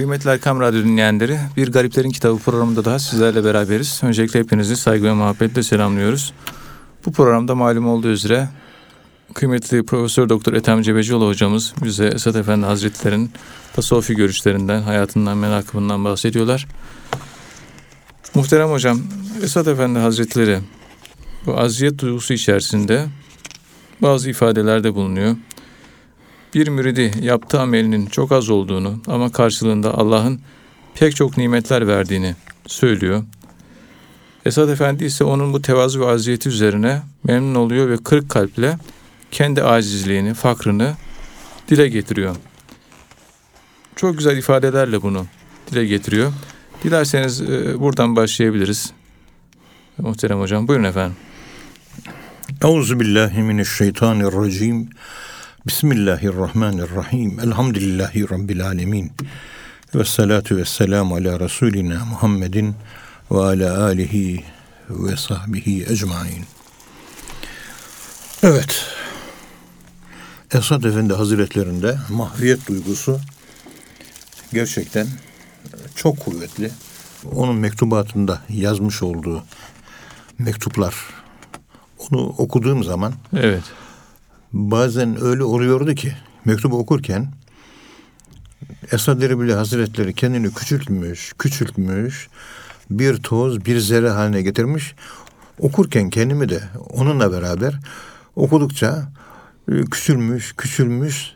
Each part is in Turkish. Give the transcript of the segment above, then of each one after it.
Kıymetli Erkam Radyo dinleyenleri, Bir Gariplerin Kitabı programında daha sizlerle beraberiz. Öncelikle hepinizi saygı ve muhabbetle selamlıyoruz. Bu programda malum olduğu üzere kıymetli Profesör Doktor Ethem Cebecioğlu hocamız bize Esat Efendi Hazretleri'nin tasavvufi görüşlerinden, hayatından, menakıbından bahsediyorlar. Muhterem hocam, Esat Efendi Hazretleri bu aziyet duygusu içerisinde bazı ifadelerde bulunuyor bir müridi yaptığı amelinin çok az olduğunu ama karşılığında Allah'ın pek çok nimetler verdiğini söylüyor. Esad Efendi ise onun bu tevazu ve aziyeti üzerine memnun oluyor ve kırık kalple kendi acizliğini, fakrını dile getiriyor. Çok güzel ifadelerle bunu dile getiriyor. Dilerseniz e, buradan başlayabiliriz. Muhterem hocam buyurun efendim. Euzubillahimineşşeytanirracim. Bismillahirrahmanirrahim. Elhamdülillahi Rabbil alemin. Ve salatu ve selamu ala Resulina Muhammedin ve ala alihi ve sahbihi ecmain. Evet. Esad Efendi Hazretlerinde mahviyet duygusu gerçekten çok kuvvetli. Onun mektubatında yazmış olduğu mektuplar onu okuduğum zaman evet bazen öyle oluyordu ki mektubu okurken Esad Erbil Hazretleri kendini küçültmüş, küçültmüş, bir toz, bir zerre haline getirmiş. Okurken kendimi de onunla beraber okudukça e, küçülmüş, küçülmüş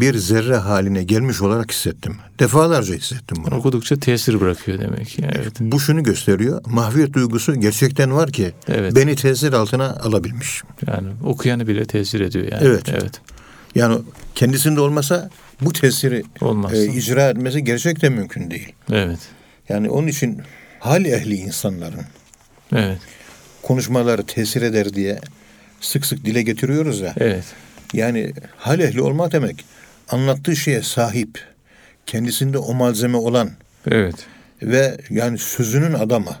bir zerre haline gelmiş olarak hissettim. Defalarca hissettim bunu. Okudukça tesir bırakıyor demek ki. Evet. Bu şunu gösteriyor. Mahviyet duygusu gerçekten var ki evet. beni tesir altına alabilmiş. Yani okuyanı bile tesir ediyor yani. Evet. Evet. Yani kendisinde olmasa bu tesiri e, icra etmesi gerçekten mümkün değil. Evet. Yani onun için hal ehli insanların evet. konuşmaları tesir eder diye sık sık dile getiriyoruz ya. Evet. Yani hal ehli olmak demek anlattığı şeye sahip, kendisinde o malzeme olan evet. ve yani sözünün adamı,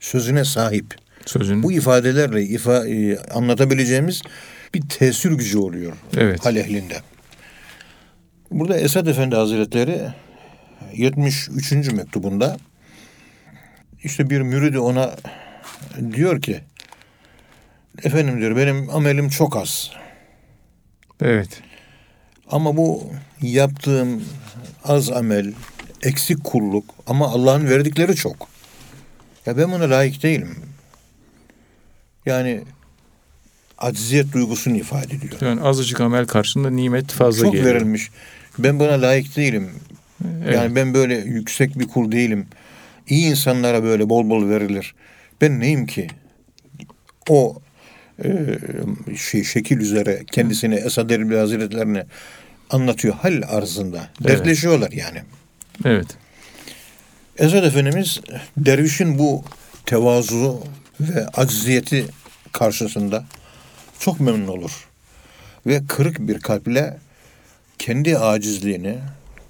sözüne sahip. Sözün. Bu ifadelerle ifa, e, anlatabileceğimiz bir tesir gücü oluyor evet. hal ehlinde. Burada Esad Efendi Hazretleri 73. mektubunda işte bir müridi ona diyor ki efendim diyor benim amelim çok az. Evet. Ama bu yaptığım az amel, eksik kulluk ama Allah'ın verdikleri çok. Ya ben buna layık değilim. Yani acziyet duygusunu ifade ediyor. Yani azıcık amel karşısında nimet fazla çok geliyor. Çok verilmiş. Ben buna layık değilim. Evet. Yani ben böyle yüksek bir kul değilim. İyi insanlara böyle bol bol verilir. Ben neyim ki? O şey şekil üzere kendisini Esad Erbil Hazretlerine anlatıyor hal arzında. Evet. Dertleşiyorlar yani. Evet. Esad Efendimiz dervişin bu tevazu ve acziyeti karşısında çok memnun olur. Ve kırık bir kalple kendi acizliğini,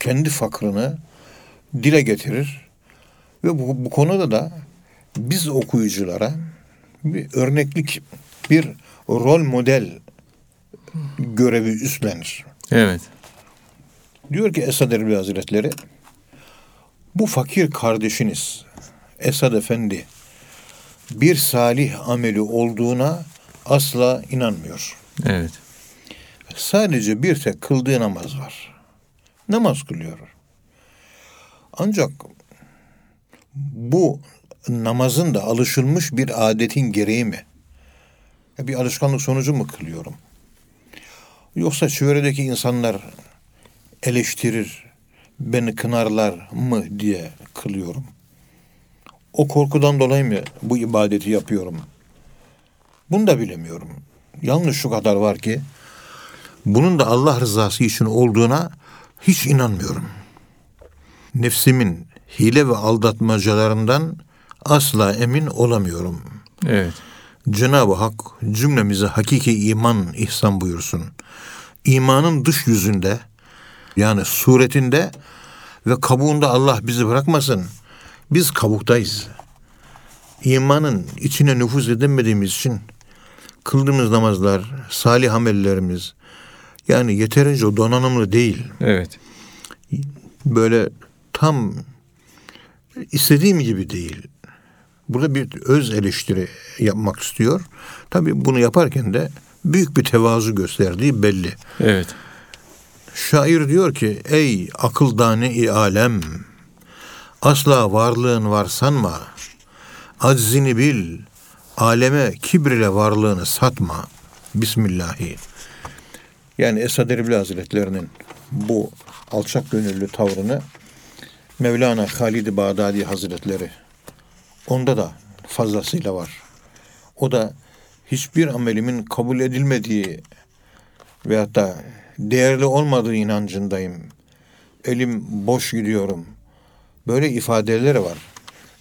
kendi fakrını dile getirir. Ve bu, bu konuda da biz okuyuculara bir örneklik, bir rol model görevi üstlenir. Evet. Diyor ki Esad Erbil Hazretleri, bu fakir kardeşiniz Esad Efendi bir salih ameli olduğuna asla inanmıyor. Evet. Sadece bir tek kıldığı namaz var. Namaz kılıyor. Ancak bu namazın da alışılmış bir adetin gereği mi? Bir alışkanlık sonucu mu kılıyorum? Yoksa çevredeki insanlar eleştirir, beni kınarlar mı diye kılıyorum. O korkudan dolayı mı bu ibadeti yapıyorum? Bunu da bilemiyorum. Yalnız şu kadar var ki bunun da Allah rızası için olduğuna hiç inanmıyorum. Nefsimin hile ve aldatmacalarından asla emin olamıyorum. Evet. Cenab-ı Hak cümlemize hakiki iman ihsan buyursun. İmanın dış yüzünde yani suretinde ve kabuğunda Allah bizi bırakmasın. Biz kabuktayız. İmanın içine nüfuz edemediğimiz için kıldığımız namazlar, salih amellerimiz yani yeterince donanımlı değil. Evet. Böyle tam istediğim gibi değil. Burada bir öz eleştiri yapmak istiyor. Tabii bunu yaparken de büyük bir tevazu gösterdiği belli. Evet. Şair diyor ki ey akıl dane-i alem asla varlığın var sanma. Aczini bil aleme kibir ile varlığını satma. Bismillahi. Yani Esad Erbil Hazretlerinin bu alçak gönüllü tavrını Mevlana Halid-i Bağdadi Hazretleri onda da fazlasıyla var. O da hiçbir amelimin kabul edilmediği veyahut da değerli olmadığı inancındayım. Elim boş gidiyorum. Böyle ifadeleri var.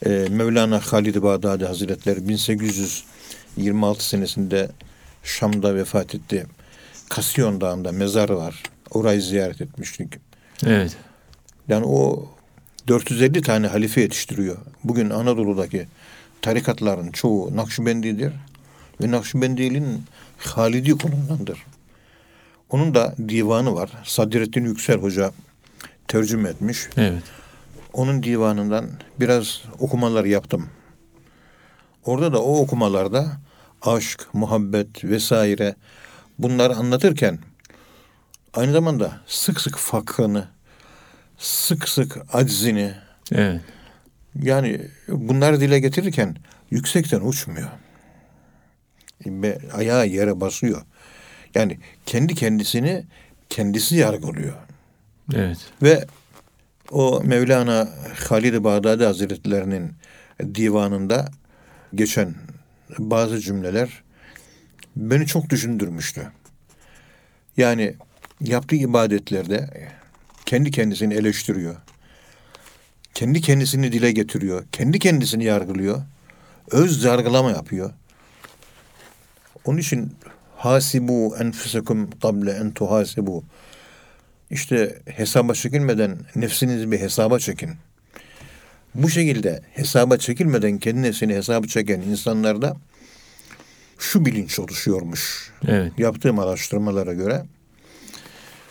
Ee, Mevlana Halid-i Bağdadi Hazretleri 1826 senesinde Şam'da vefat etti. Kasiyon Dağı'nda mezarı var. Orayı ziyaret etmiştik. Evet. Yani o 450 tane halife yetiştiriyor. Bugün Anadolu'daki tarikatların çoğu Nakşibendidir ve Nakşibendiliğin Halidi konumdandır. Onun da divanı var. Sadrettin Yüksel Hoca tercüme etmiş. Evet. Onun divanından biraz okumalar yaptım. Orada da o okumalarda aşk, muhabbet vesaire bunları anlatırken aynı zamanda sık sık fakrını, sık sık aczini Evet. yani bunları dile getirirken yüksekten uçmuyor. Ayağı yere basıyor. Yani kendi kendisini kendisi yargılıyor. Evet. Ve o Mevlana Halid-i Bağdadi Hazretlerinin divanında geçen bazı cümleler beni çok düşündürmüştü. Yani yaptığı ibadetlerde kendi kendisini eleştiriyor. Kendi kendisini dile getiriyor. Kendi kendisini yargılıyor. Öz yargılama yapıyor. Onun için hasibu enfusekum table en tuhasibu. İşte hesaba çekilmeden nefsinizi bir hesaba çekin. Bu şekilde hesaba çekilmeden kendi nefsini hesaba çeken insanlarda şu bilinç oluşuyormuş. Evet. Yaptığım araştırmalara göre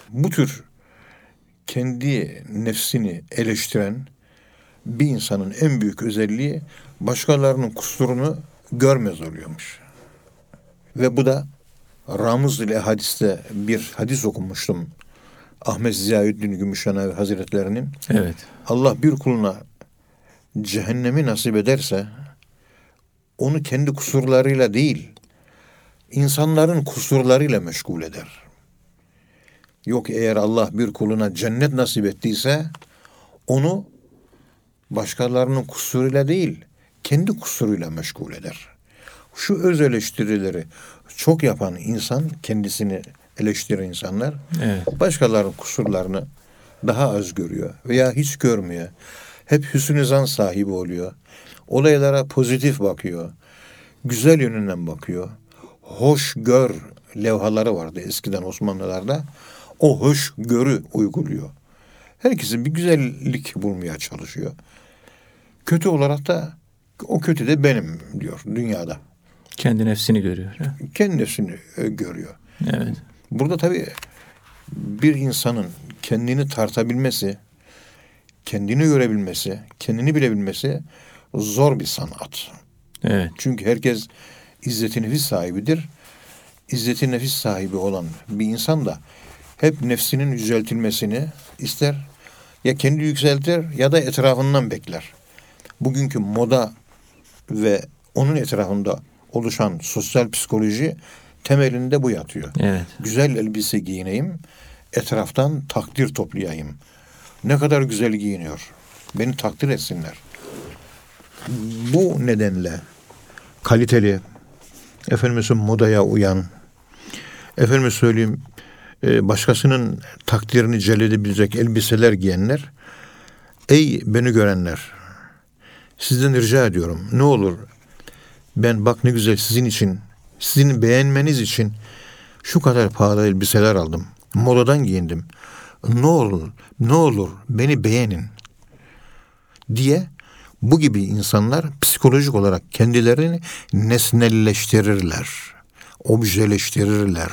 bu tür kendi nefsini eleştiren bir insanın en büyük özelliği başkalarının kusurunu görmez oluyormuş. Ve bu da Ramuz ile hadiste bir hadis okumuştum. Ahmet Ziyaüddin Gümüşhanavi Hazretlerinin Evet. Allah bir kuluna cehennemi nasip ederse onu kendi kusurlarıyla değil insanların kusurlarıyla meşgul eder. Yok eğer Allah bir kuluna cennet nasip ettiyse onu başkalarının kusuruyla değil kendi kusuruyla meşgul eder. Şu öz eleştirileri çok yapan insan kendisini eleştiren insanlar Evet. başkalarının kusurlarını daha az görüyor veya hiç görmüyor. Hep hüsnü zan sahibi oluyor. Olaylara pozitif bakıyor. Güzel yönünden bakıyor. Hoş gör levhaları vardı eskiden Osmanlılarda. O hoş görü uyguluyor. Herkesin bir güzellik bulmaya çalışıyor. Kötü olarak da o kötü de benim diyor dünyada. Kendi nefsini görüyor. ha? Kendisini e, görüyor. Evet. Burada tabii bir insanın kendini tartabilmesi, kendini görebilmesi, kendini bilebilmesi zor bir sanat. Evet. Çünkü herkes izzeti nefis sahibidir. İzzeti nefis sahibi olan bir insan da hep nefsinin yüceltilmesini ister. Ya kendi yükseltir ya da etrafından bekler. Bugünkü moda ve onun etrafında oluşan sosyal psikoloji temelinde bu yatıyor. Evet. Güzel elbise giyineyim, etraftan takdir toplayayım. Ne kadar güzel giyiniyor. Beni takdir etsinler. Bu nedenle kaliteli, efendimizin modaya uyan, efendime söyleyeyim e, başkasının takdirini celledebilecek elbiseler giyenler, ey beni görenler, sizden rica ediyorum ne olur ben bak ne güzel sizin için, sizin beğenmeniz için şu kadar pahalı elbiseler aldım. Modadan giyindim. Ne olur, ne olur beni beğenin diye bu gibi insanlar psikolojik olarak kendilerini nesnelleştirirler. Objeleştirirler.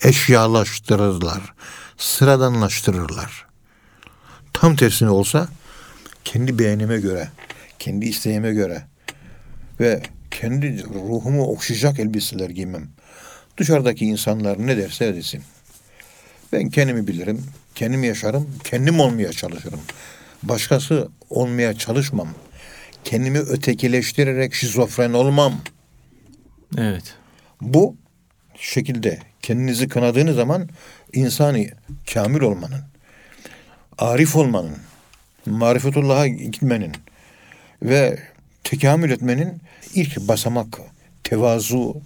Eşyalaştırırlar. Sıradanlaştırırlar. Tam tersine olsa kendi beğenime göre, kendi isteğime göre ve kendi ruhumu okşayacak elbiseler giymem. Dışarıdaki insanlar ne derse desin. Ben kendimi bilirim, kendim yaşarım, kendim olmaya çalışırım. Başkası olmaya çalışmam. Kendimi ötekileştirerek şizofren olmam. Evet. Bu şekilde kendinizi kınadığınız zaman insani kamil olmanın, arif olmanın, marifetullah'a gitmenin ve tekamül etmenin ilk basamak, tevazu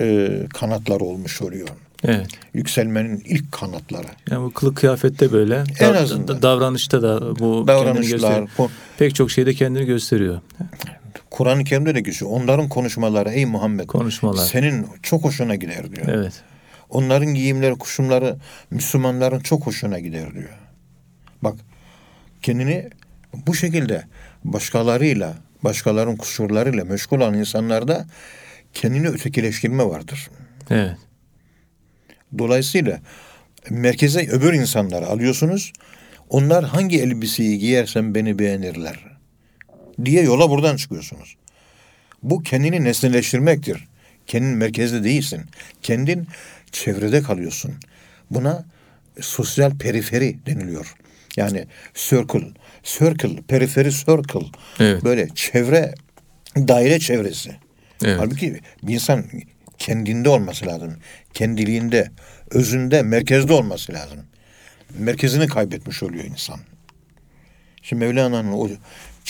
e, kanatları olmuş oluyor. Evet. Yükselmenin ilk kanatları. Yani bu kılık kıyafette böyle. En Da- azından. da- davranışta da bu kendini Davranışlar, gösteriyor. kon- Pek çok şeyde kendini gösteriyor. Kur'an-ı Kerim'de de geçiyor. Onların konuşmaları ey Muhammed Konuşmalar. senin çok hoşuna gider diyor. Evet. Onların giyimleri, kuşumları Müslümanların çok hoşuna gider diyor. Bak kendini bu şekilde başkalarıyla, başkalarının kusurlarıyla meşgul olan insanlarda kendini ötekileştirme vardır. Evet. Dolayısıyla merkeze öbür insanları alıyorsunuz. Onlar hangi elbiseyi giyersem beni beğenirler diye yola buradan çıkıyorsunuz. Bu kendini nesneleştirmektir. Kendin merkezde değilsin. Kendin çevrede kalıyorsun. Buna sosyal periferi deniliyor. Yani circle, circle, periferi circle. Evet. Böyle çevre, daire çevresi. Evet. Halbuki bir insan kendinde olması lazım. Kendiliğinde, özünde, merkezde olması lazım. Merkezini kaybetmiş oluyor insan. Şimdi Mevlana'nın o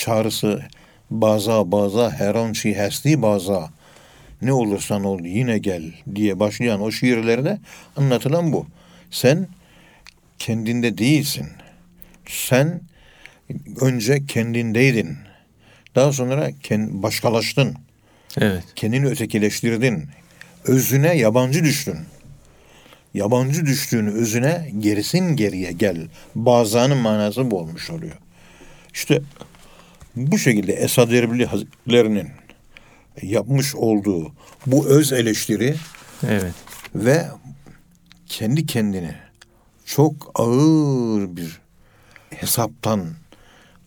çağrısı baza baza her an şey hesti baza ne olursan ol yine gel diye başlayan o şiirlerde anlatılan bu. Sen kendinde değilsin. Sen önce kendindeydin. Daha sonra kend, başkalaştın. Evet. Kendini ötekileştirdin. Özüne yabancı düştün. Yabancı düştüğün özüne gerisin geriye gel. Bazanın manası bu olmuş oluyor. İşte bu şekilde Esad Erbil Hazretleri'nin yapmış olduğu bu öz eleştiri Evet. ve kendi kendini çok ağır bir hesaptan,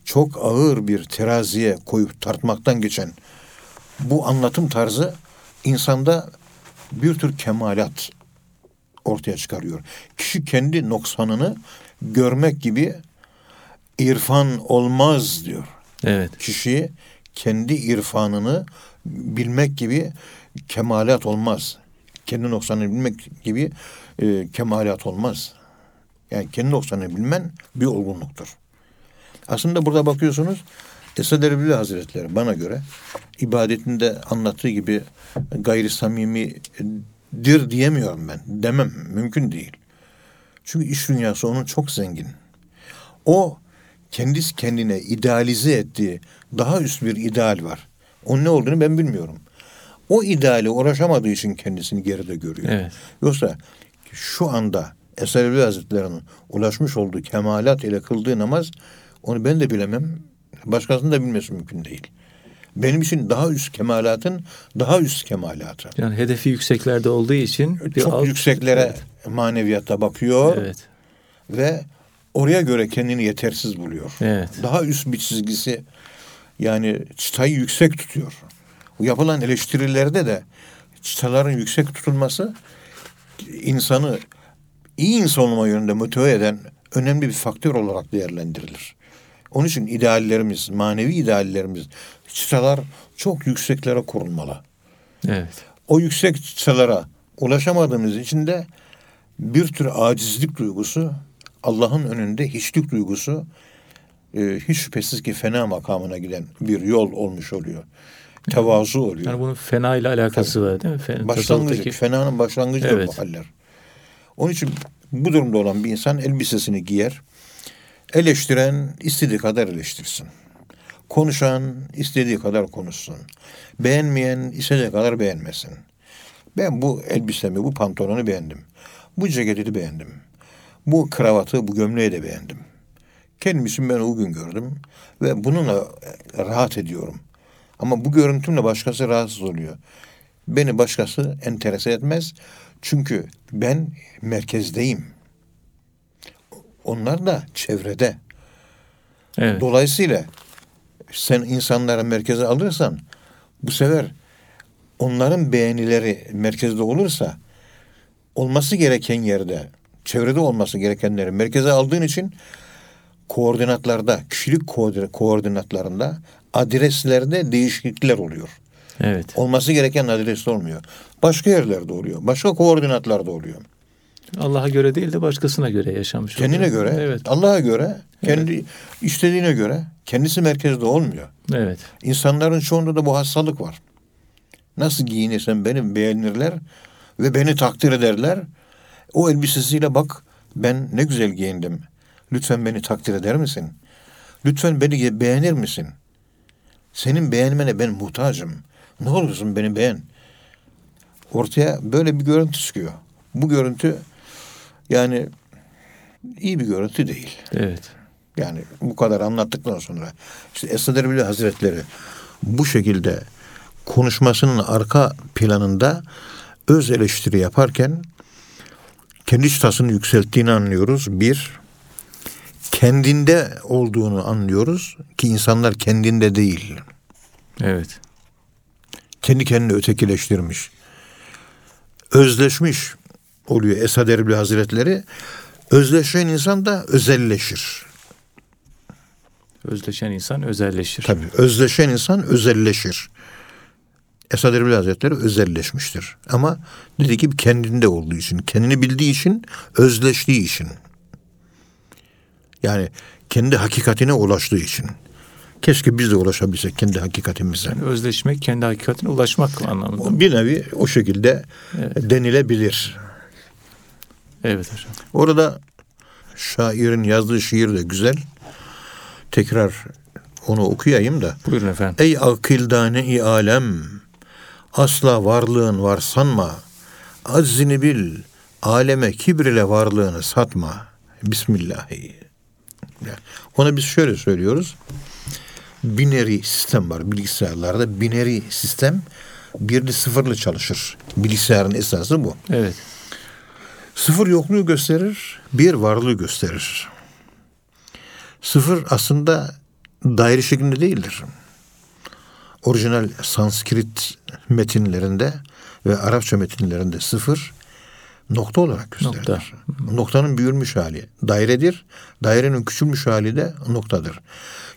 çok ağır bir teraziye koyup tartmaktan geçen bu anlatım tarzı insanda bir tür kemalat ortaya çıkarıyor. Kişi kendi noksanını görmek gibi irfan olmaz diyor. Evet. Kişi kendi irfanını bilmek gibi kemalat olmaz. Kendi noksanını bilmek gibi e, kemalat olmaz. Yani kendi noksanını bilmen bir olgunluktur. Aslında burada bakıyorsunuz Esad Erbil Hazretleri bana göre ibadetinde anlattığı gibi gayri samimidir diyemiyorum ben. Demem mümkün değil. Çünkü iş dünyası onun çok zengin. O kendisi kendine idealize ettiği daha üst bir ideal var. Onun ne olduğunu ben bilmiyorum. O ideale uğraşamadığı için kendisini geride görüyor. Evet. Yoksa şu anda Eser Erbil Hazretleri'nin ulaşmış olduğu kemalat ile kıldığı namaz onu ben de bilemem. Başkasının da bilmesi mümkün değil. Benim için daha üst kemalatın daha üst kemalatı. Yani hedefi yükseklerde olduğu için bir Çok alt- yükseklere Evet. maneviyatta bakıyor Evet. ve oraya göre kendini yetersiz buluyor. Evet. Daha üst bir çizgisi yani çıtayı yüksek tutuyor. Bu yapılan eleştirilerde de çıtaların yüksek tutulması insanı iyi insan olma yönünde motive eden önemli bir faktör olarak değerlendirilir. Onun için ideallerimiz, manevi ideallerimiz, çıtalar çok yükseklere kurulmalı. Evet. O yüksek çıtalara ulaşamadığımız için de bir tür acizlik duygusu, Allah'ın önünde hiçlik duygusu e, hiç şüphesiz ki fena makamına giden bir yol olmuş oluyor. Tevazu oluyor. Yani bunun fena ile alakası var değil mi? Fen, Başlangıcı, tasavvuftaki- fenanın başlangıcıdır Evet. bu haller. Onun için bu durumda olan bir insan elbisesini giyer. Eleştiren istediği kadar eleştirsin. Konuşan istediği kadar konuşsun. Beğenmeyen istediği kadar beğenmesin. Ben bu elbisemi, bu pantolonu beğendim. Bu ceketi beğendim. Bu kravatı, bu gömleği de beğendim. Kendim için ben uygun gördüm ve bununla rahat ediyorum. Ama bu görüntümle başkası rahatsız oluyor. Beni başkası enterese etmez. Çünkü ben merkezdeyim. Onlar da çevrede. Evet. Dolayısıyla sen insanları merkeze alırsan bu sefer onların beğenileri merkezde olursa olması gereken yerde, çevrede olması gerekenleri merkeze aldığın için koordinatlarda, kişilik koordin- koordinatlarında, adreslerde değişiklikler oluyor. Evet. Olması gereken adreste olmuyor. Başka yerlerde oluyor. Başka koordinatlarda oluyor. Allah'a göre değil de başkasına göre yaşamış Kendine oluyor. göre, Evet. Allah'a göre, kendi istediğine göre kendisi merkezde olmuyor. Evet. İnsanların çoğunda da bu hastalık var. Nasıl giyinirsem benim beğenirler ve beni takdir ederler. O elbisesiyle bak ben ne güzel giyindim. Lütfen beni takdir eder misin? Lütfen beni beğenir misin? Senin beğenmene ben muhtacım. Ne olursun beni beğen. Ortaya böyle bir görüntü çıkıyor. Bu görüntü yani iyi bir görüntü değil. Evet. Yani bu kadar anlattıktan sonra işte Esad Erbil Hazretleri bu şekilde konuşmasının arka planında öz eleştiri yaparken kendi çıtasını yükselttiğini anlıyoruz. Bir, kendinde olduğunu anlıyoruz ki insanlar kendinde değil. Evet. Kendi kendini ötekileştirmiş. Özleşmiş oluyor Esad Erbil Hazretleri. Özleşen insan da özelleşir. Özleşen insan özelleşir. Tabii özleşen insan özelleşir. Esad Erbil Hazretleri özelleşmiştir. Ama dedi ki kendinde olduğu için, kendini bildiği için, özleştiği için. Yani kendi hakikatine ulaştığı için. Keşke biz de ulaşabilsek kendi hakikatimize. Yani özleşmek kendi hakikatine ulaşmak anlamında. Bir nevi o şekilde denilebilir. Evet hocam. Orada şairin yazdığı şiir de güzel. Tekrar onu okuyayım da. Buyurun efendim. Ey akildane-i alem, asla varlığın var sanma. Aczini bil, aleme kibir ile varlığını satma. Bismillahi. Ona biz şöyle söylüyoruz. Bineri sistem var bilgisayarlarda. Bineri sistem birli sıfırlı çalışır. Bilgisayarın esası bu. Evet. Sıfır yokluğu gösterir, bir varlığı gösterir. Sıfır aslında daire şeklinde değildir. Orijinal Sanskrit metinlerinde ve Arapça metinlerinde sıfır nokta olarak gösterilir. Nokta. Noktanın büyülmüş hali dairedir. Dairenin küçülmüş hali de noktadır.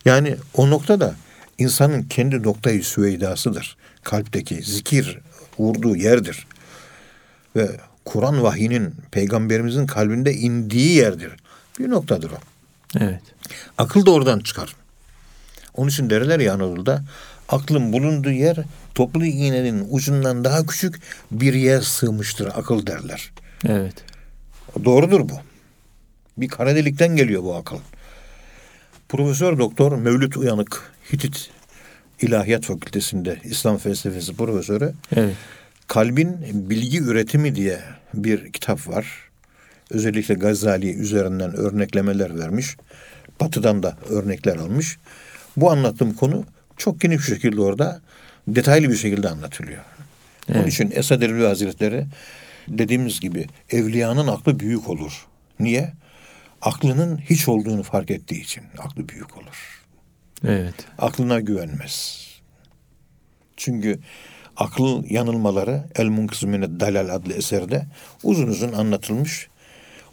Yani o nokta da insanın kendi noktayı süveydasıdır. Kalpteki zikir vurduğu yerdir ve Kur'an vahyinin peygamberimizin kalbinde indiği yerdir. Bir noktadır o. Evet. Akıl da oradan çıkar. Onun için derler ya Anadolu'da aklın bulunduğu yer toplu iğnenin ucundan daha küçük bir yer sığmıştır akıl derler. Evet. Doğrudur bu. Bir kara delikten geliyor bu akıl. Profesör Doktor Mevlüt Uyanık Hitit İlahiyat Fakültesi'nde İslam felsefesi profesörü Evet. Kalbin Bilgi Üretimi diye bir kitap var. Özellikle Gazali üzerinden örneklemeler vermiş. Batı'dan da örnekler almış. Bu anlattığım konu çok geniş bir şekilde orada detaylı bir şekilde anlatılıyor. Onun Evet. için Esad Erbil Hazretleri dediğimiz gibi evliyanın aklı büyük olur. Niye? Aklının hiç olduğunu fark ettiği için aklı büyük olur Evet. aklına güvenmez. Çünkü akıl yanılmaları El Munkızmine Dalal adlı eserde uzun uzun anlatılmış.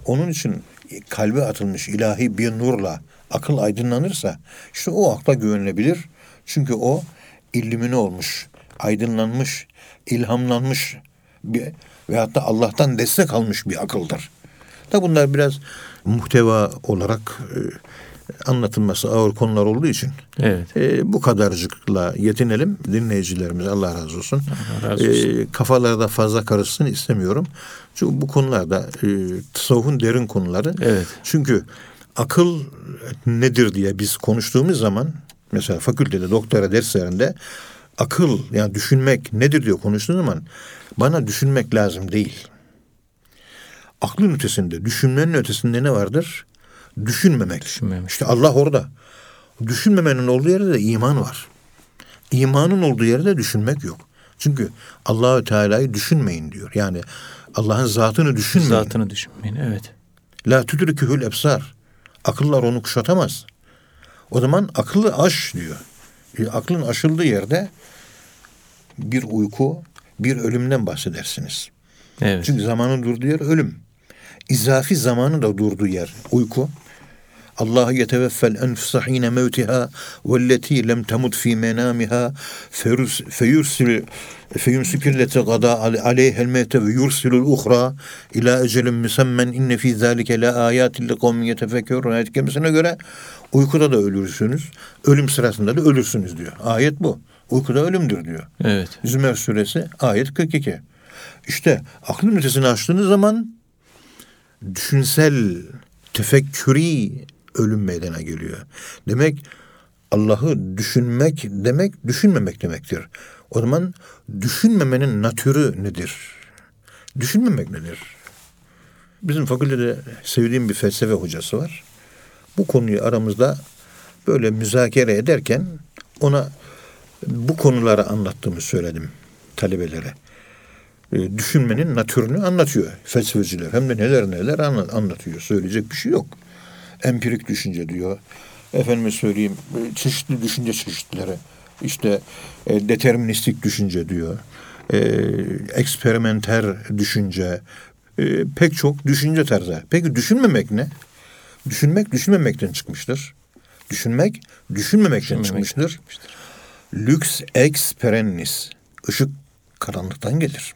Onun için kalbe atılmış ilahi bir nurla akıl aydınlanırsa işte o akla güvenilebilir. Çünkü o illimine olmuş, aydınlanmış, ilhamlanmış bir, ve hatta Allah'tan destek almış bir akıldır. Da bunlar biraz muhteva olarak e, anlatılması ağır konular olduğu için Evet. e, bu kadarcıkla yetinelim dinleyicilerimize Allah razı olsun. Allah razı olsun. E, kafalarda fazla karışsın istemiyorum. Çünkü bu konularda e, tasavvufun derin konuları. Evet. Çünkü akıl nedir diye biz konuştuğumuz zaman mesela fakültede doktora derslerinde akıl yani düşünmek nedir diye konuştuğum zaman bana düşünmek lazım değil. Aklın ötesinde, düşünmenin ötesinde ne vardır? Düşünmemek. Düşünmemek. İşte Allah orada. Düşünmemenin olduğu yerde de iman var. İmanın olduğu yerde düşünmek yok. Çünkü Allahü Teala'yı düşünmeyin diyor. Yani Allah'ın zatını düşünmeyin. Zatını düşünmeyin. Evet. La tudrikühül ebsar. Akıllar onu kuşatamaz. O zaman akıllı aş diyor. E, aklın aşıldığı yerde bir uyku, bir ölümden bahsedersiniz. Evet. Çünkü zamanın durduğu yer ölüm. İzafi zamanın da durduğu yer uyku. Allah yeteveffel enfuse hine mevtiha velleti lem temut fi menamiha feyursil feyumsikillete gada aleyhel mevte ve yursilul uhra ila ecelin müsemmen inne fi zalike la ayatin li kavmin yetefekkürün ayet kelimesine göre uykuda da ölürsünüz. Ölüm sırasında da ölürsünüz diyor. Ayet bu. Uykuda ölümdür diyor. Evet. Zümer suresi ayet 42. İşte aklın ötesini açtığınız zaman düşünsel, tefekkürü ölüm meydana geliyor. Demek Allah'ı düşünmek demek düşünmemek demektir. O zaman düşünmemenin natürü nedir? Düşünmemek nedir? Bizim fakültede sevdiğim bir felsefe hocası var. Bu konuyu aramızda böyle müzakere ederken ona bu konuları anlattığımı söyledim talebelere. E, düşünmenin natürünü anlatıyor felsefeciler. Hem de neler neler anlatıyor. Söyleyecek bir şey yok. Empirik düşünce diyor. Efendime söyleyeyim çeşitli düşünce çeşitleri. İşte e, deterministik düşünce diyor. E, eksperimenter düşünce. E, pek çok düşünce tarzı. Peki düşünmemek ne? Düşünmek düşünmemekten çıkmıştır. Düşünmek düşünmemekten Düşünmemek çıkmıştır. çıkmıştır. Lüks ex perennis. Işık karanlıktan gelir.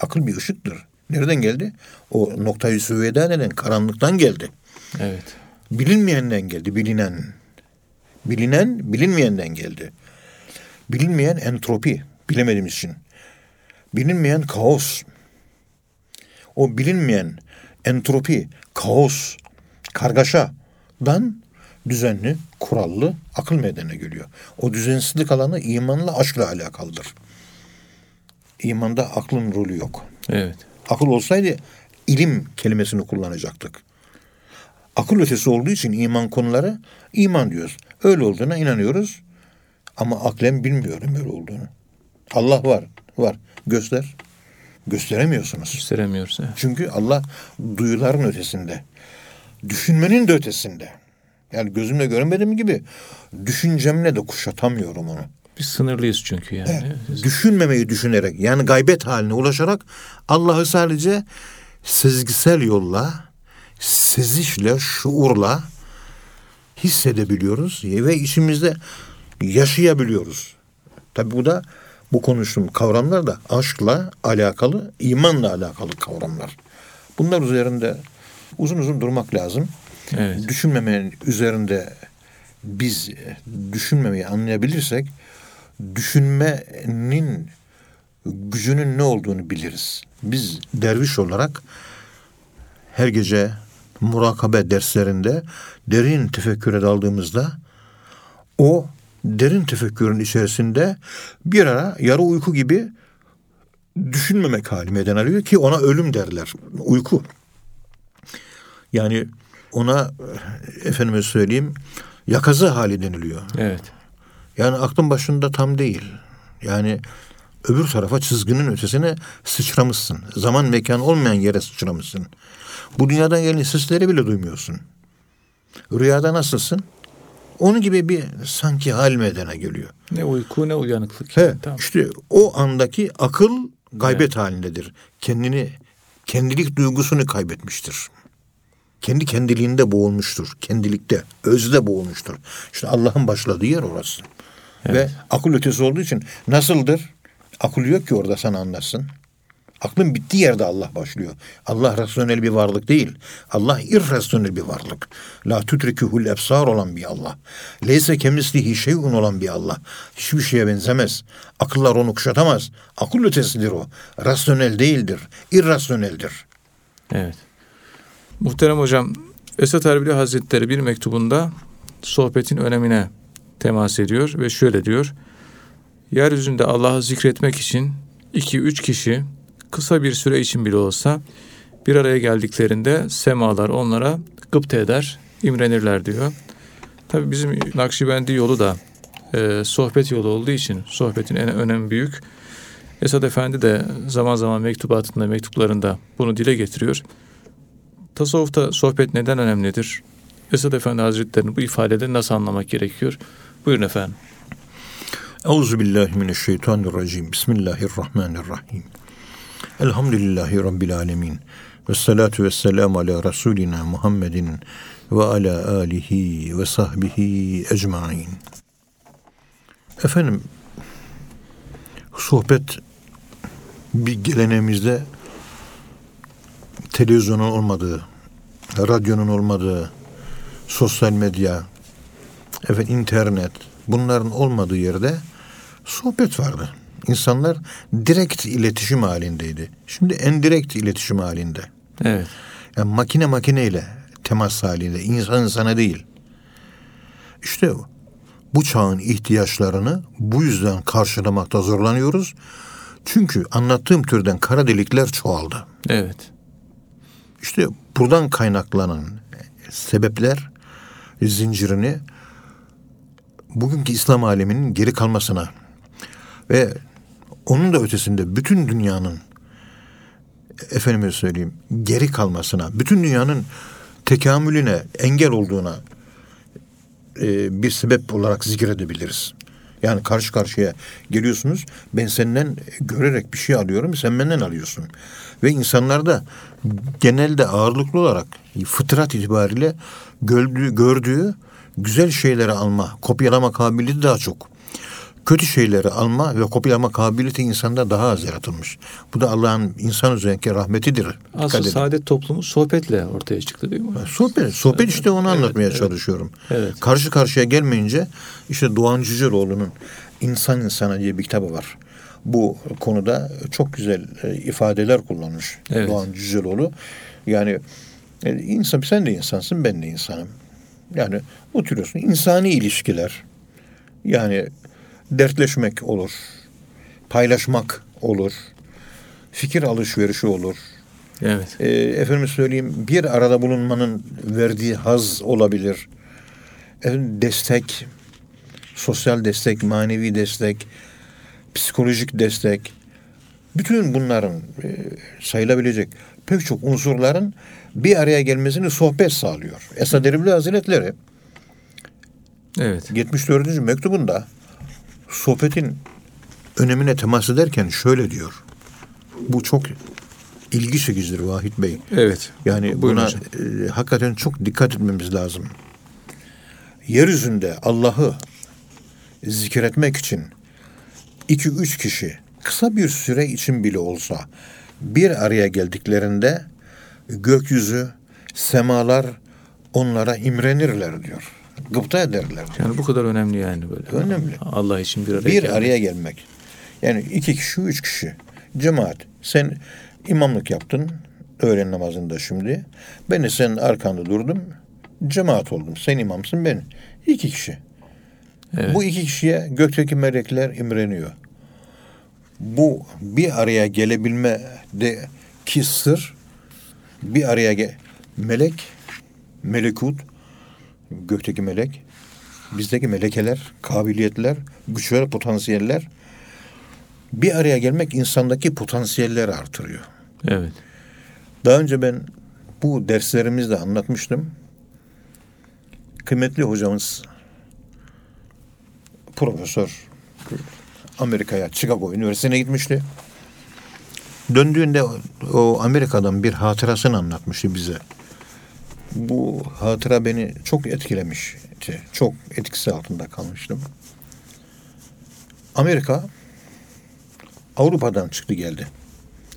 Akıl bir ışıktır. Nereden geldi? O noktayı süveda denen karanlıktan geldi. Evet. Bilinmeyenden geldi, bilinen. Bilinen, bilinmeyenden geldi. Bilinmeyen entropi, bilemediğimiz için. Bilinmeyen kaos. O bilinmeyen entropi, kaos, kargaşadan düzenli, kurallı akıl meydana geliyor. O düzensizlik alanı imanla aşkla alakalıdır. İmanda aklın rolü yok. Evet. Akıl olsaydı ilim kelimesini kullanacaktık. Akıl ötesi olduğu için iman konuları iman diyoruz. Öyle olduğuna inanıyoruz. Ama aklen bilmiyorum öyle olduğunu. Allah var. Var. Göster. Gösteremiyorsunuz. Gösteremiyoruz. Evet. Çünkü Allah duyuların ötesinde. Düşünmenin de ötesinde. Yani gözümle görmediğim gibi düşüncemle de kuşatamıyorum onu. Biz sınırlıyız çünkü yani. Evet. Düşünmemeyi düşünerek yani gaybet haline ulaşarak Allah'ı sadece sezgisel yolla, sezişle, şuurla hissedebiliyoruz ve içimizde yaşayabiliyoruz. Tabi bu da bu konuştuğum kavramlar da aşkla alakalı, imanla alakalı kavramlar. Bunlar üzerinde uzun uzun durmak lazım. Evet. Düşünmemenin üzerinde biz düşünmemeyi anlayabilirsek düşünmenin gücünün ne olduğunu biliriz. Biz derviş olarak her gece murakabe derslerinde derin tefekküre daldığımızda o derin tefekkürün içerisinde bir ara yarı uyku gibi düşünmemek hali meydana alıyor ki ona ölüm derler. Uyku. Yani ona efendime söyleyeyim yakazı hali deniliyor. Evet. Yani aklın başında tam değil. Yani öbür tarafa çizginin ötesine sıçramışsın. Zaman mekan olmayan yere sıçramışsın. Bu dünyadan gelen sesleri bile duymuyorsun. Rüyada nasılsın? Onun gibi bir sanki hal meydana geliyor. Ne uyku ne uyanıklık. He, tamam. İşte o andaki akıl gaybet evet. halindedir. Kendini, kendilik duygusunu kaybetmiştir. Kendi kendiliğinde boğulmuştur. Kendilikte, özde boğulmuştur. İşte Allah'ın başladığı yer orası. Evet. Ve akıl ötesi olduğu için nasıldır? Akıl yok ki orada sana anlatsın. Aklın bittiği yerde Allah başlıyor. Allah rasyonel bir varlık değil. Allah irrasyonel bir varlık. La tudrikuhul ebsar olan bir Allah. Leyse kemislihi şeyun olan bir Allah. Hiçbir şeye benzemez. Akıllar onu kuşatamaz. Akıl ötesidir o. Rasyonel değildir. İrrasyoneldir. Evet. Muhterem hocam, Esat Erbili Hazretleri bir mektubunda sohbetin önemine temas ediyor ve şöyle diyor. Yeryüzünde Allah'ı zikretmek için iki üç kişi kısa bir süre için bile olsa bir araya geldiklerinde semalar onlara gıpta eder, imrenirler diyor. Tabi bizim Nakşibendi yolu da e, sohbet yolu olduğu için sohbetin en önemi büyük. Esad Efendi de zaman zaman mektubatında, mektuplarında bunu dile getiriyor. Tasavvufta sohbet neden önemlidir? Esad Efendi Hazretleri'nin bu ifadede nasıl anlamak gerekiyor? Buyurun efendim. Euzu billahi mineşşeytanirracim. Bismillahirrahmanirrahim. Elhamdülillahi rabbil alamin. Ve salatu ve selamu ala Resulina Muhammedin ve ala alihi ve sahbihi ecmain. Efendim, sohbet bir geleneğimizde televizyonun olmadığı, radyonun olmadığı, sosyal medya, efendim internet bunların olmadığı yerde sohbet vardı. İnsanlar direkt iletişim halindeydi. Şimdi endirekt iletişim halinde. Evet. Yani makine makineyle temas halinde. insan insana değil. İşte bu çağın ihtiyaçlarını bu yüzden karşılamakta zorlanıyoruz. Çünkü anlattığım türden kara delikler çoğaldı. Evet. İşte buradan kaynaklanan sebepler zincirini bugünkü İslam aleminin geri kalmasına ve onun da ötesinde bütün dünyanın efendime söyleyeyim geri kalmasına, bütün dünyanın tekamülüne engel olduğuna e, bir sebep olarak zikredebiliriz. Yani karşı karşıya geliyorsunuz. Ben senden görerek bir şey alıyorum. Sen benden alıyorsun. Ve insanlarda genelde ağırlıklı olarak fıtrat itibariyle gördüğü, gördüğü güzel şeyleri alma, kopyalama kabiliyeti daha çok. Kötü şeyleri alma ve kopyalama kabiliyeti insanda daha az yaratılmış. Bu da Allah'ın insan üzerindeki rahmetidir. Edin. saadet toplumu sohbetle ortaya çıktı değil mi? Sohbet, sohbet işte onu anlatmaya evet. çalışıyorum. Evet. Karşı karşıya gelmeyince işte Doğan Cüceloğlu'nun İnsan İnsana diye bir kitabı var. Bu konuda çok güzel e, ifadeler kullanmış Evet. Doğan Cüceloğlu. Yani e, insan sen de insansın ben de insanım. Yani oturuyorsun insani ilişkiler. Yani dertleşmek olur. Paylaşmak olur. Fikir alışverişi olur. Evet. E, efendim söyleyeyim bir arada bulunmanın verdiği haz olabilir. Efendim, destek, sosyal destek, manevi destek, psikolojik destek. Bütün bunların e, sayılabilecek pek çok unsurların bir araya gelmesini sohbet sağlıyor. Esad Erbil Hazretleri Evet. 74. mektubunda sohbetin önemine temas ederken şöyle diyor. Bu çok ilgi çekicidir Vahit Bey. Evet. Yani buna e, hakikaten çok dikkat etmemiz lazım. Yeryüzünde Allah'ı zikretmek için iki üç kişi kısa bir süre için bile olsa bir araya geldiklerinde gökyüzü, semalar onlara imrenirler diyor. Gıpta ederler. Yani bu kadar önemli yani böyle. Önemli. Allah için bir araya bir gelmek. araya gelmek. Yani iki kişi, üç kişi. Cemaat. Sen imamlık yaptın öğlen namazında şimdi. Ben de senin arkanda durdum. Cemaat oldum. Sen imamsın ben. İki kişi. Evet. Bu iki kişiye gökteki melekler imreniyor. Bu bir araya gelebilme de ki sır bir araya ge melek melekut gökteki melek bizdeki melekeler, kabiliyetler, güçler, potansiyeller bir araya gelmek insandaki potansiyelleri artırıyor. Evet. Daha önce ben bu derslerimizde anlatmıştım. Kıymetli hocamız profesör Amerika'ya Chicago Üniversitesi'ne gitmişti. Döndüğünde o Amerika'dan bir hatırasını anlatmıştı bize. Bu hatıra beni çok etkilemişti. Çok etkisi altında kalmıştım. Amerika Avrupa'dan çıktı geldi.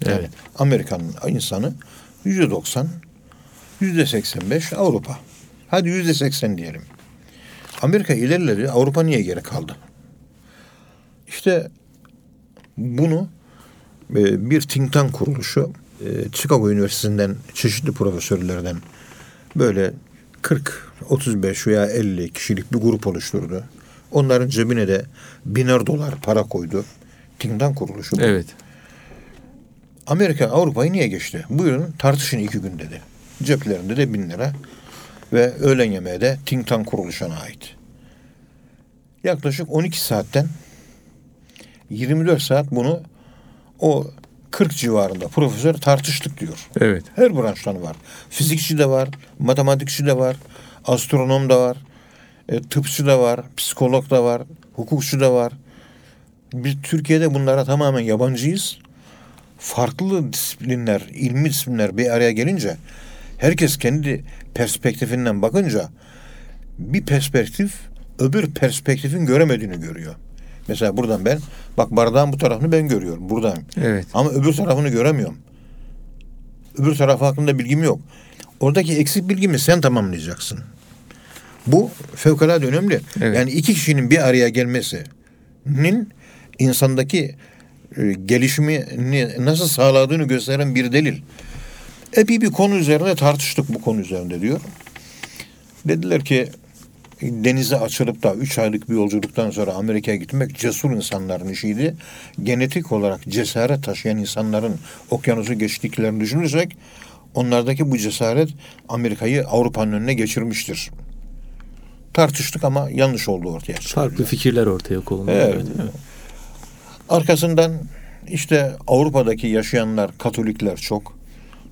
Yani Evet. Amerika'nın insanı yüzde doksan, yüzde seksen beş Avrupa. Hadi yüzde seksen diyelim. Amerika ilerledi, Avrupa niye geri kaldı? İşte bunu e, bir think tank kuruluşu e, Chicago Üniversitesi'nden çeşitli profesörlerden böyle 40, 35 veya 50 kişilik bir grup oluşturdu. Onların cebine de biner dolar para koydu. Think tank kuruluşu bu. Evet. Amerika Avrupa'yı niye geçti? Buyurun tartışın iki gün dedi. Ceplerinde de bin lira ve öğlen yemeği de think tank kuruluşuna ait. Yaklaşık 12 saatten 24 saat bunu o 40 civarında profesör tartıştık diyor. Evet. Her branştan var. Fizikçi de var, matematikçi de var, astronom da var, e, tıpçı da var, psikolog da var, hukukçu da var. Biz Türkiye'de bunlara tamamen yabancıyız. Farklı disiplinler, ilmi disiplinler bir araya gelince herkes kendi perspektifinden bakınca bir perspektif öbür perspektifin göremediğini görüyor. Mesela buradan ben bak bardağın bu tarafını ben görüyorum buradan. Evet. Ama öbür tarafını göremiyorum. Öbür tarafı hakkında bilgim yok. Oradaki eksik bilgimi sen tamamlayacaksın. Bu fevkalade önemli. Evet. Yani iki kişinin bir araya gelmesinin insandaki e, gelişimini nasıl sağladığını gösteren bir delil. Epey bir konu üzerine tartıştık bu konu üzerinde diyor. Dediler ki denize açılıp da 3 aylık bir yolculuktan sonra Amerika'ya gitmek cesur insanların işiydi. Genetik olarak cesaret taşıyan insanların okyanusu geçtiklerini düşünürsek onlardaki bu cesaret Amerika'yı Avrupa'nın önüne geçirmiştir. Tartıştık ama yanlış oldu ortaya. Farklı fikirler ortaya konuldu. Evet. Evet. Arkasından işte Avrupa'daki yaşayanlar Katolikler çok.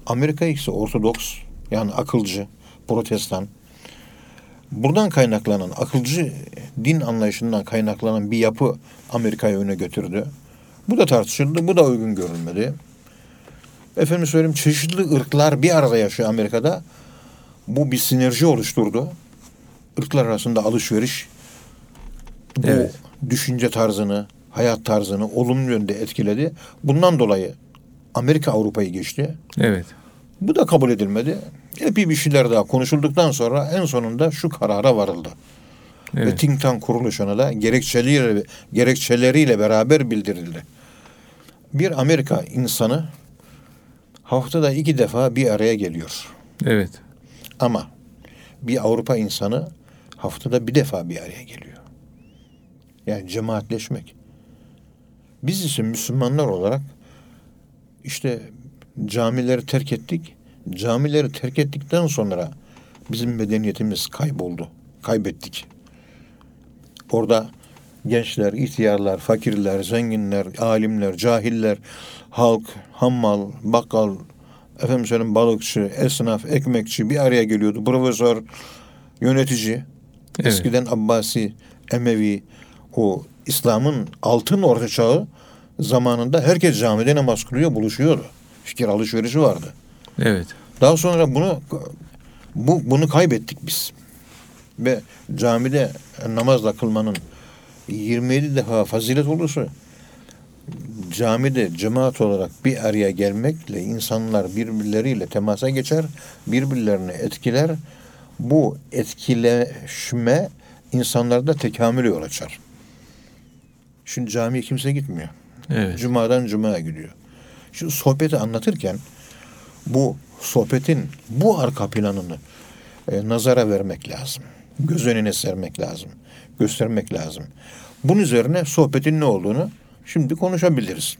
Amerika ise Ortodoks yani akılcı, protestan. Buradan kaynaklanan akılcı din anlayışından kaynaklanan bir yapı Amerika'yı öne götürdü. Bu da tartışıldı, bu da uygun görülmedi. Efendim söyleyeyim çeşitli ırklar bir arada yaşıyor Amerika'da. Bu bir sinerji oluşturdu. Irklar arasında alışveriş bu Evet. düşünce tarzını, hayat tarzını olumlu yönde etkiledi. Bundan dolayı Amerika Avrupa'yı geçti. Evet. Bu da kabul edilmedi. Epey bir şeyler daha konuşulduktan sonra en sonunda şu karara varıldı. Ve Evet. think tank kuruluşuna da gerekçeleriyle, gerekçeleriyle beraber bildirildi. Bir Amerika insanı haftada iki defa bir araya geliyor. Evet. Ama bir Avrupa insanı haftada bir defa bir araya geliyor. Yani cemaatleşmek. Biz ise Müslümanlar olarak işte camileri terk ettik. Camileri terk ettikten sonra bizim medeniyetimiz kayboldu. Kaybettik. Orada gençler, ihtiyarlar, fakirler, zenginler, alimler, cahiller, halk, hammal, bakkal, efendim söyleyeyim balıkçı, esnaf, ekmekçi bir araya geliyordu. Profesör, yönetici. Evet. Eskiden Abbasi, Emevi, o İslam'ın altın orta çağı zamanında herkes camide namaz kılıyor, buluşuyordu. Fikir alışverişi vardı. Evet. Daha sonra bunu bu bunu kaybettik biz. Ve camide namazla kılmanın 27 defa fazilet olursa camide cemaat olarak bir araya gelmekle insanlar birbirleriyle temasa geçer, birbirlerini etkiler. Bu etkileşme insanlarda tekamül yol açar. Şimdi camiye kimse gitmiyor. Evet. Cuma'dan Cuma'ya gidiyor. Şu sohbeti anlatırken bu sohbetin bu arka planını e, nazara vermek lazım. Göz önüne sermek lazım. Göstermek lazım. Bunun üzerine sohbetin ne olduğunu şimdi konuşabiliriz.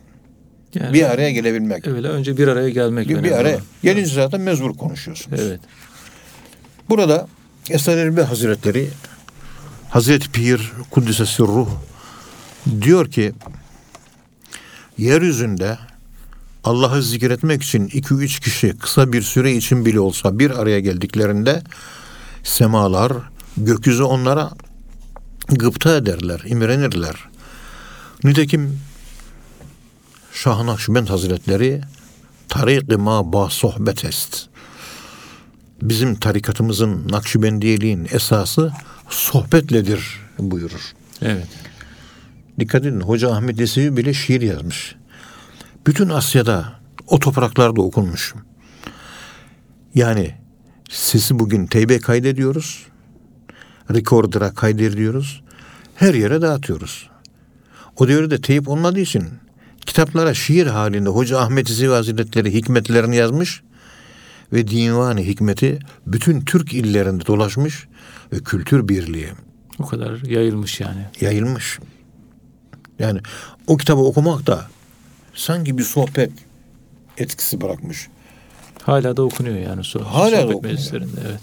Yani Bir araya gelebilmek. Öyle önce bir araya gelmek Bir, bir araya gelince zaten mecbur konuşuyorsunuz. Evet. Burada Esad Erbil Hazretleri Hazreti Pir Kuddise Ruh diyor ki yeryüzünde Allah'ı zikretmek için iki üç kişi kısa bir süre için bile olsa bir araya geldiklerinde semalar, gökyüzü onlara gıpta ederler, imrenirler. Nitekim Şah Nakşibend Hazretleri tarik-i ma ba sohbet est. Bizim tarikatımızın Nakşibendiyeliğin esası sohbetledir buyurur. Evet. Dikkat edin Hoca Ahmet Yesevi bile şiir yazmış. Bütün Asya'da o topraklarda okunmuş. Yani sesi bugün teybe kaydediyoruz. Recorder'a kaydediyoruz. Her yere dağıtıyoruz. O devirde teyip olmadığı için kitaplara şiir halinde Hoca Ahmet Yesevi Hazretleri hikmetlerini yazmış ve divanı hikmeti bütün Türk illerinde dolaşmış ve kültür birliği O kadar yayılmış yani. yayılmış. Yani o kitabı okumak da sanki bir sohbet etkisi bırakmış. Hala da okunuyor yani so Hala da sohbet okunuyor. meclislerinde. Evet.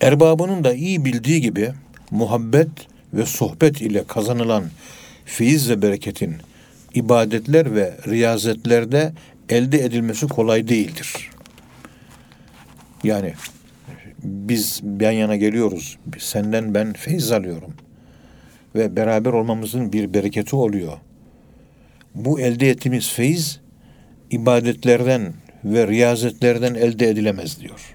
Erbabının da iyi bildiği gibi muhabbet ve sohbet ile kazanılan feyiz ve bereketin ibadetler ve riyazetlerde elde edilmesi kolay değildir. Yani biz yan yana geliyoruz. Senden ben feyiz alıyorum. ve beraber olmamızın bir bereketi oluyor. Bu elde ettiğimiz feyiz ibadetlerden ve riyazetlerden elde edilemez diyor.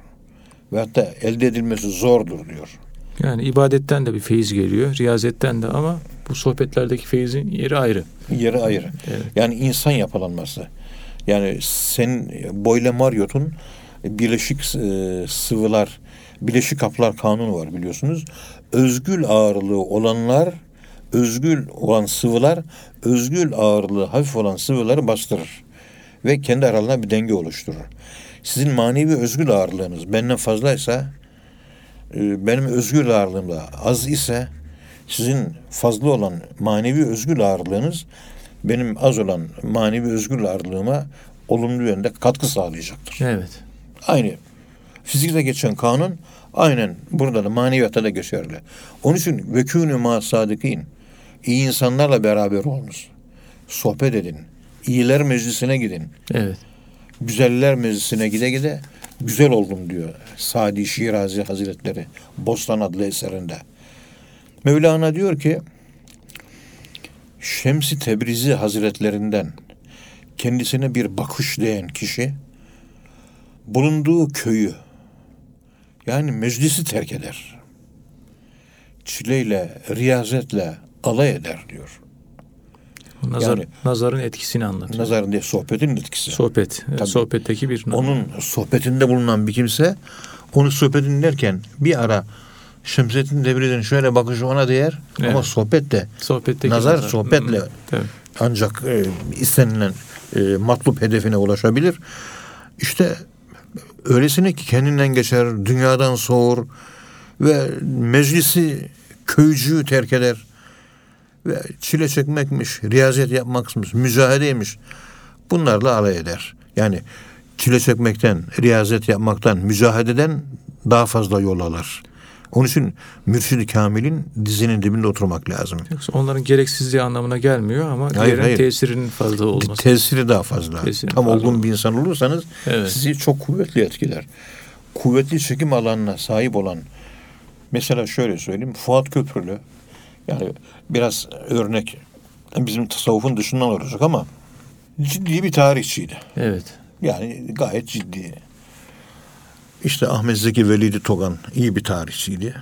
Ve hatta elde edilmesi zordur diyor. Yani ibadetten de bir feyiz geliyor, riyazetten de ama bu sohbetlerdeki feyizin yeri ayrı. Yeri ayrı. Evet. Yani insan yapılanması. Yani sen Boyle Marriott'un bileşik e, sıvılar, bileşik kaplar kanunu var biliyorsunuz. Özgül ağırlığı olanlar, özgül olan sıvılar, özgül ağırlığı hafif olan sıvıları bastırır. Ve kendi aralarında bir denge oluşturur. Sizin manevi özgül ağırlığınız benden fazlaysa, e, benim özgül ağırlığım da az ise, sizin fazla olan manevi özgül ağırlığınız benim az olan manevi özgür ağırlığıma olumlu yönde katkı sağlayacaktır. Evet. Aynı. Fizikte geçen kanun aynen burada da maneviyatta da geçerli. Onun için vekûnü ma sadikin. İyi insanlarla beraber olunuz. Sohbet edin. İyiler meclisine gidin. Evet. Güzeller meclisine gide gide güzel oldum diyor Sadi Şirazi Hazretleri Bostan adlı eserinde. Mevlana diyor ki Şemsi Tebrizi Hazretlerinden kendisine bir bakış değen kişi bulunduğu köyü yani meclisi terk eder. Çileyle, riyazetle alay eder diyor. Nazar, Yani- nazarın etkisini anlatıyor. Nazarın diye sohbetin etkisi. Sohbet. Tabii. Sohbetteki bir onun sohbetinde bulunan bir kimse onu sohbet dinlerken bir ara Şemsettin Devri'nin şöyle bakışı ona değer ama Evet. sohbet de sohbetteki nazar sohbetle Tabii. ancak e, istenilen e, matlup hedefine ulaşabilir. İşte öylesine ki kendinden geçer, dünyadan soğur ve meclisi köycüğü terk eder. Ve çile çekmekmiş, riyazet yapmakmış, mücahedeymiş. Bunlarla alay eder. Yani çile çekmekten, riyazet yapmaktan, mücahededen daha fazla yol alır. Onun için mürşid-i kamilin dizinin dibinde oturmak lazım. Yoksa onların gereksizliği anlamına gelmiyor ama Hayır, hayır. tesirinin fazla olması. Tesiri daha fazla. Tesiri Tam fazla olgun olur. bir insan olursanız Evet. sizi çok kuvvetli etkiler. Kuvvetli çekim alanına sahip olan mesela şöyle söyleyeyim Fuat Köprülü yani biraz örnek bizim tasavvufun dışından olacak ama ciddi bir tarihçiydi. Evet. Yani gayet ciddi. İşte Ahmet Zeki Velidi Togan iyi bir tarihçiydi.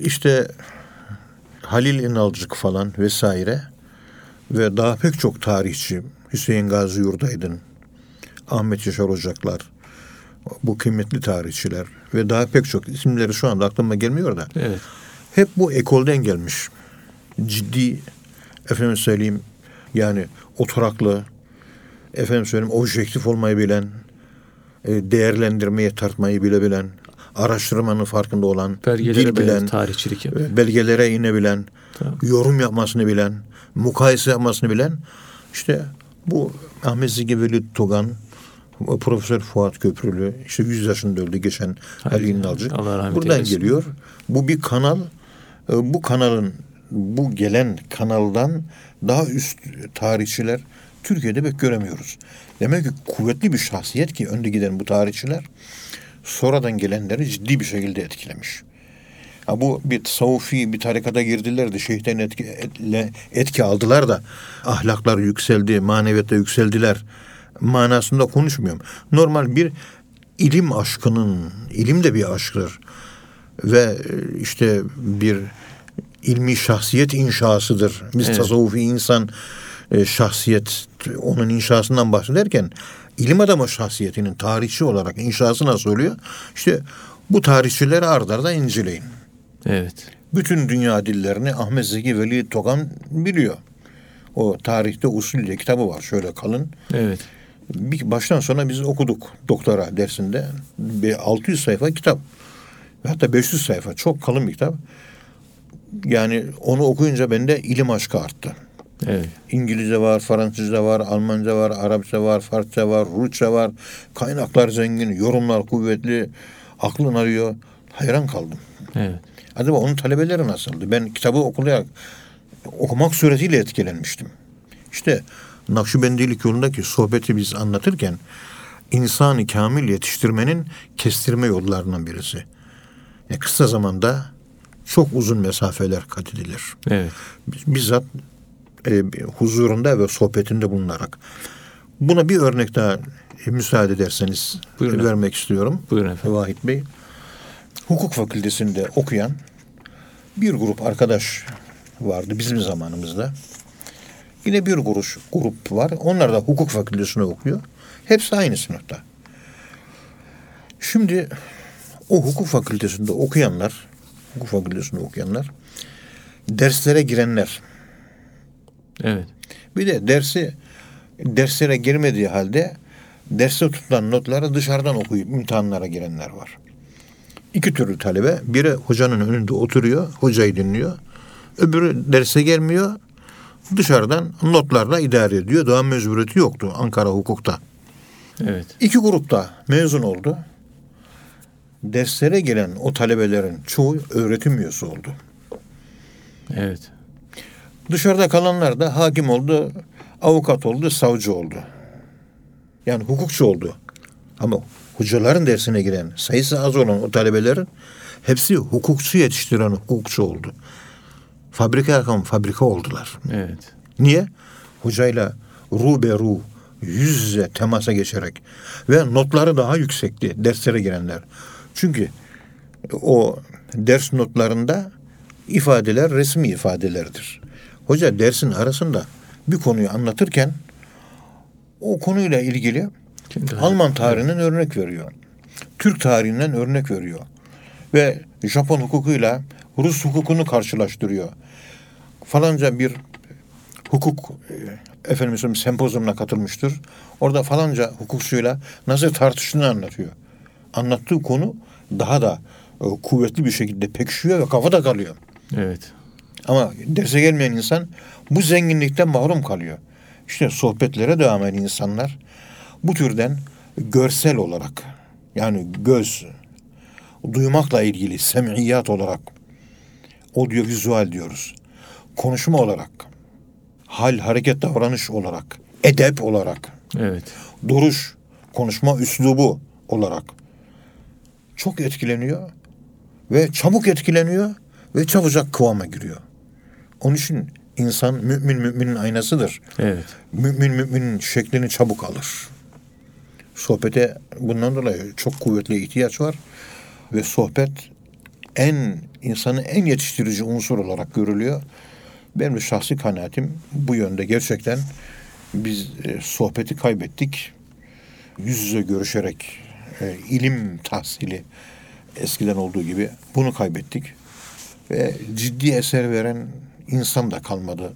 İşte Halil İnalcık falan vesaire ve daha pek çok tarihçi Hüseyin Gazi Yurdaydın, Ahmet Yaşar Ocaklar, bu kıymetli tarihçiler ve daha pek çok isimleri şu anda aklıma gelmiyor da Evet. Hep bu ekolden gelmiş. Ciddi efendim söyleyeyim yani oturaklı efendim söyleyeyim objektif olmayı bilen e, değerlendirmeyi tartmayı bilebilen araştırmanın farkında olan Belgelere dil bilen, tarihçilik yap. e, belgelere inebilen Tamam. yorum yapmasını bilen mukayese yapmasını bilen işte bu Ahmet Zeki Veli Togan o Profesör Fuat Köprülü işte 100 yaşında öldü geçen. Allah rahmet Buradan geliyor. Bu bir kanal. E, Bu kanalın bu gelen kanaldan daha üst tarihçiler Türkiye'de pek göremiyoruz. Demek ki kuvvetli bir şahsiyet ki önde giden bu tarihçiler sonradan gelenleri ciddi bir şekilde etkilemiş. Ha bu bir tasavvufi bir tarikata girdiler de şeyhten etki, etle- etki aldılar da ahlaklar yükseldi, maneviyata yükseldiler manasında konuşmuyorum. Normal bir ilim aşkının, ilim de bir aşktır ve e, işte bir ilmi şahsiyet inşasıdır. Biz Evet. tasavvufi insan e, şahsiyet onun inşasından bahsederken ilim adamı şahsiyetinin tarihçi olarak inşası nasıl oluyor? İşte bu tarihçileri ard arda inceleyin. Evet. Bütün dünya dillerini Ahmet Zeki Veli Togan biliyor. O tarihte usul diye kitabı var şöyle kalın. Evet. Bir baştan sona biz okuduk doktora dersinde. Bir 600 sayfa kitap. Ve hatta 500 sayfa çok kalın bir kitap. Yani onu okuyunca bende ilim aşkı arttı. Evet. İngilizce var, Fransızca var, Almanca var, Arapça var, Farsça var, Rusça var. Kaynaklar zengin, yorumlar kuvvetli, aklın arıyor. Hayran kaldım. Evet. Acaba onun talebeleri nasıldı? Ben kitabı okuyarak okumak suretiyle etkilenmiştim. İşte Nakşibendilik yolundaki sohbeti biz anlatırken insanı kamil yetiştirmenin kestirme yollarından birisi. Ya kısa zamanda çok uzun mesafeler kat edilir. Evet. Bizzat e, huzurunda ve sohbetinde bulunarak. Buna bir örnek daha e, müsaade ederseniz Buyurun vermek istiyorum. Buyurun efendim. Vahit Bey. Hukuk fakültesinde okuyan bir grup arkadaş vardı bizim zamanımızda. Yine bir grup, grup var. Onlar da hukuk fakültesinde okuyor. Hepsi aynı sınıfta. Şimdi o hukuk fakültesinde okuyanlar, hukuk fakültesinde okuyanlar, derslere girenler. Evet. Bir de dersi derslere girmediği halde derste tutulan notları dışarıdan okuyup imtihanlara girenler var. İki türlü talebe. Biri hocanın önünde oturuyor, hocayı dinliyor. Öbürü derse gelmiyor. Dışarıdan notlarla idare ediyor. Daha mecburiyeti yoktu Ankara hukukta. Evet. İki grupta mezun oldu. Derslere gelen o talebelerin çoğu öğretim üyesi oldu. Evet. Dışarıda kalanlar da hakim oldu, avukat oldu, savcı oldu. Yani hukukçu oldu. Ama hocaların dersine giren sayısı az olan o talebelerin hepsi hukukçu yetiştiren hukukçu oldu. Fabrika yakan fabrika oldular. Evet. Niye? Hocayla ruberu yüz yüze temasa geçerek ve notları daha yüksekti derslere girenler. Çünkü o ders notlarında ifadeler resmi ifadelerdir. Hoca dersin arasında bir konuyu anlatırken o konuyla ilgili Kendi Alman tarihinden örnek veriyor. Türk tarihinden örnek veriyor. Ve Japon hukukuyla Rus hukukunu karşılaştırıyor. Falanca bir hukuk e, efendim sempozyumuna katılmıştır. Orada falanca hukukçuyla nasıl tartıştığını anlatıyor. Anlattığı konu daha da e, kuvvetli bir şekilde pekişiyor ve kafada kalıyor. Evet. Ama derse gelmeyen insan bu zenginlikten mahrum kalıyor. İşte sohbetlere devam eden insanlar bu türden görsel olarak yani göz, duymakla ilgili sem'iyat olarak audiovizüel diyoruz. Konuşma olarak, hal, hareket, davranış olarak, edep olarak, Evet. duruş, konuşma üslubu olarak çok etkileniyor ve çabuk etkileniyor ve çabucak kıvama giriyor. Onun için insan mümin müminin aynasıdır. Evet. Mümin müminin şeklini çabuk alır. Sohbete bundan dolayı çok kuvvetli ihtiyaç var ve sohbet en insanı en yetiştirici unsur olarak görülüyor. Benim de şahsi kanaatim bu yönde gerçekten biz e, sohbeti kaybettik. Yüz yüze görüşerek e, ilim tahsili eskiden olduğu gibi bunu kaybettik. Ve ciddi eser veren insan da kalmadı.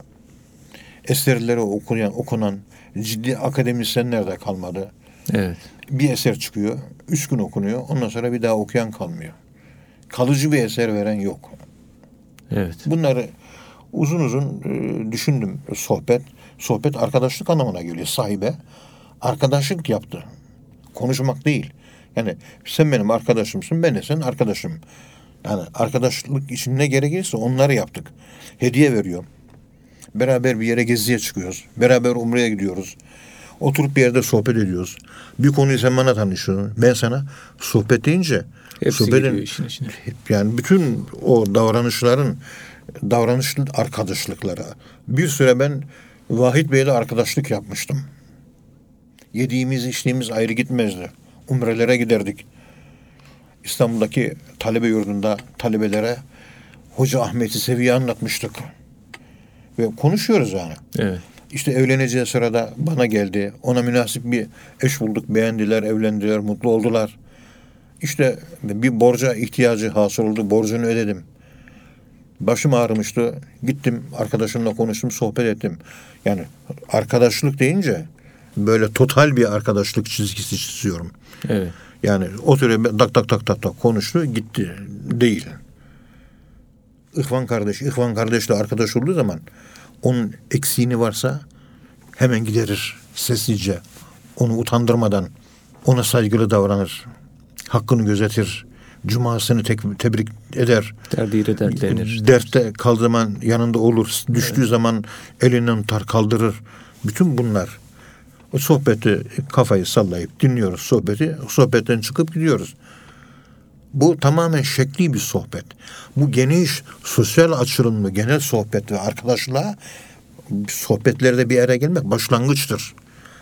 Eserleri okuyan, okunan ciddi akademisyenler de kalmadı. Evet. Bir eser çıkıyor, üç gün okunuyor, ondan sonra bir daha okuyan kalmıyor. Kalıcı bir eser veren yok. Evet. Bunları uzun uzun e, düşündüm. Sohbet, sohbet arkadaşlık anlamına geliyor. Sahibe arkadaşlık yaptı. Konuşmak değil. Yani sen benim arkadaşımsın, ben de senin arkadaşım. Yani arkadaşlık için ne gerekirse onları yaptık. Hediye veriyorum. Beraber bir yere geziye çıkıyoruz. Beraber umreye gidiyoruz. Oturup bir yerde sohbet ediyoruz. Bir konuyu sen bana tanışıyorsun. Ben sana sohbet deyince Hepsi sohbetin- işin içine. yani bütün o davranışların davranış arkadaşlıkları. Bir süre ben Vahit Bey'le arkadaşlık yapmıştım. Yediğimiz içtiğimiz ayrı gitmezdi. Umrelere giderdik. İstanbul'daki talebe yurdunda talebelere Hoca Ahmet'i Seviye anlatmıştık. Ve konuşuyoruz yani. Evet. İşte evleneceği sırada bana geldi. Ona münasip bir eş bulduk. Beğendiler, evlendiler, mutlu oldular. İşte bir borca ihtiyacı hasıl oldu. Borcunu ödedim. Başım ağrımıştı. Gittim arkadaşımla konuştum, sohbet ettim. Yani arkadaşlık deyince böyle total bir arkadaşlık çizgisi çiziyorum. Evet. Yani oturuyor tak tak tak tak tak konuştu gitti. Değil. İhvan kardeş, İhvan kardeşle arkadaş olduğu zaman onun eksiğini varsa hemen giderir sessizce. Onu utandırmadan ona saygılı davranır. Hakkını gözetir. Cumasını tek, tebrik eder. Derdiyle dertlenir. Dertte kaldığı zaman yanında olur. Düştüğü zaman elinden tutar kaldırır. Bütün bunlar. O sohbeti kafayı sallayıp dinliyoruz sohbeti. Sohbetten çıkıp gidiyoruz. Bu tamamen şekli bir sohbet. Bu geniş sosyal açılımlı genel sohbet ve arkadaşlığa sohbetlerde bir araya gelmek başlangıçtır.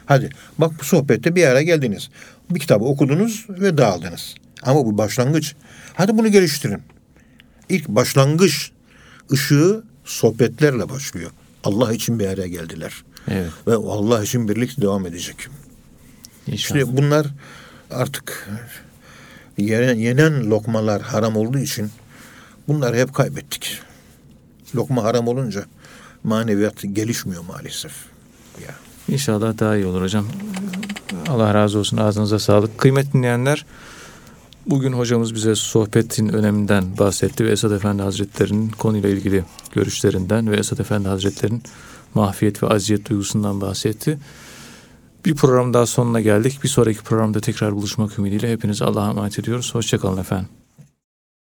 Hadi bak bu sohbette bir araya geldiniz. Bir kitabı okudunuz ve dağıldınız. Ama bu başlangıç. Hadi bunu geliştirin. İlk başlangıç ışığı sohbetlerle başlıyor. Allah için bir araya geldiler. Evet. Ve Allah için birlikte devam edecek. İnşallah. İşte bunlar artık yenen, yenen lokmalar haram olduğu için bunları hep kaybettik. Lokma haram olunca maneviyat gelişmiyor maalesef. Ya. İnşallah daha iyi olur hocam. Allah razı olsun. Ağzınıza sağlık. Kıymetli dinleyenler, bugün hocamız bize sohbetin öneminden bahsetti ve Esad Efendi Hazretleri'nin konuyla ilgili görüşlerinden ve Esad Efendi Hazretleri'nin mahfiyet ve aziyet duygusundan bahsetti. Bir program daha sonuna geldik. Bir sonraki programda tekrar buluşmak ümidiyle hepinizi Allah'a emanet ediyoruz. Hoşçakalın efendim.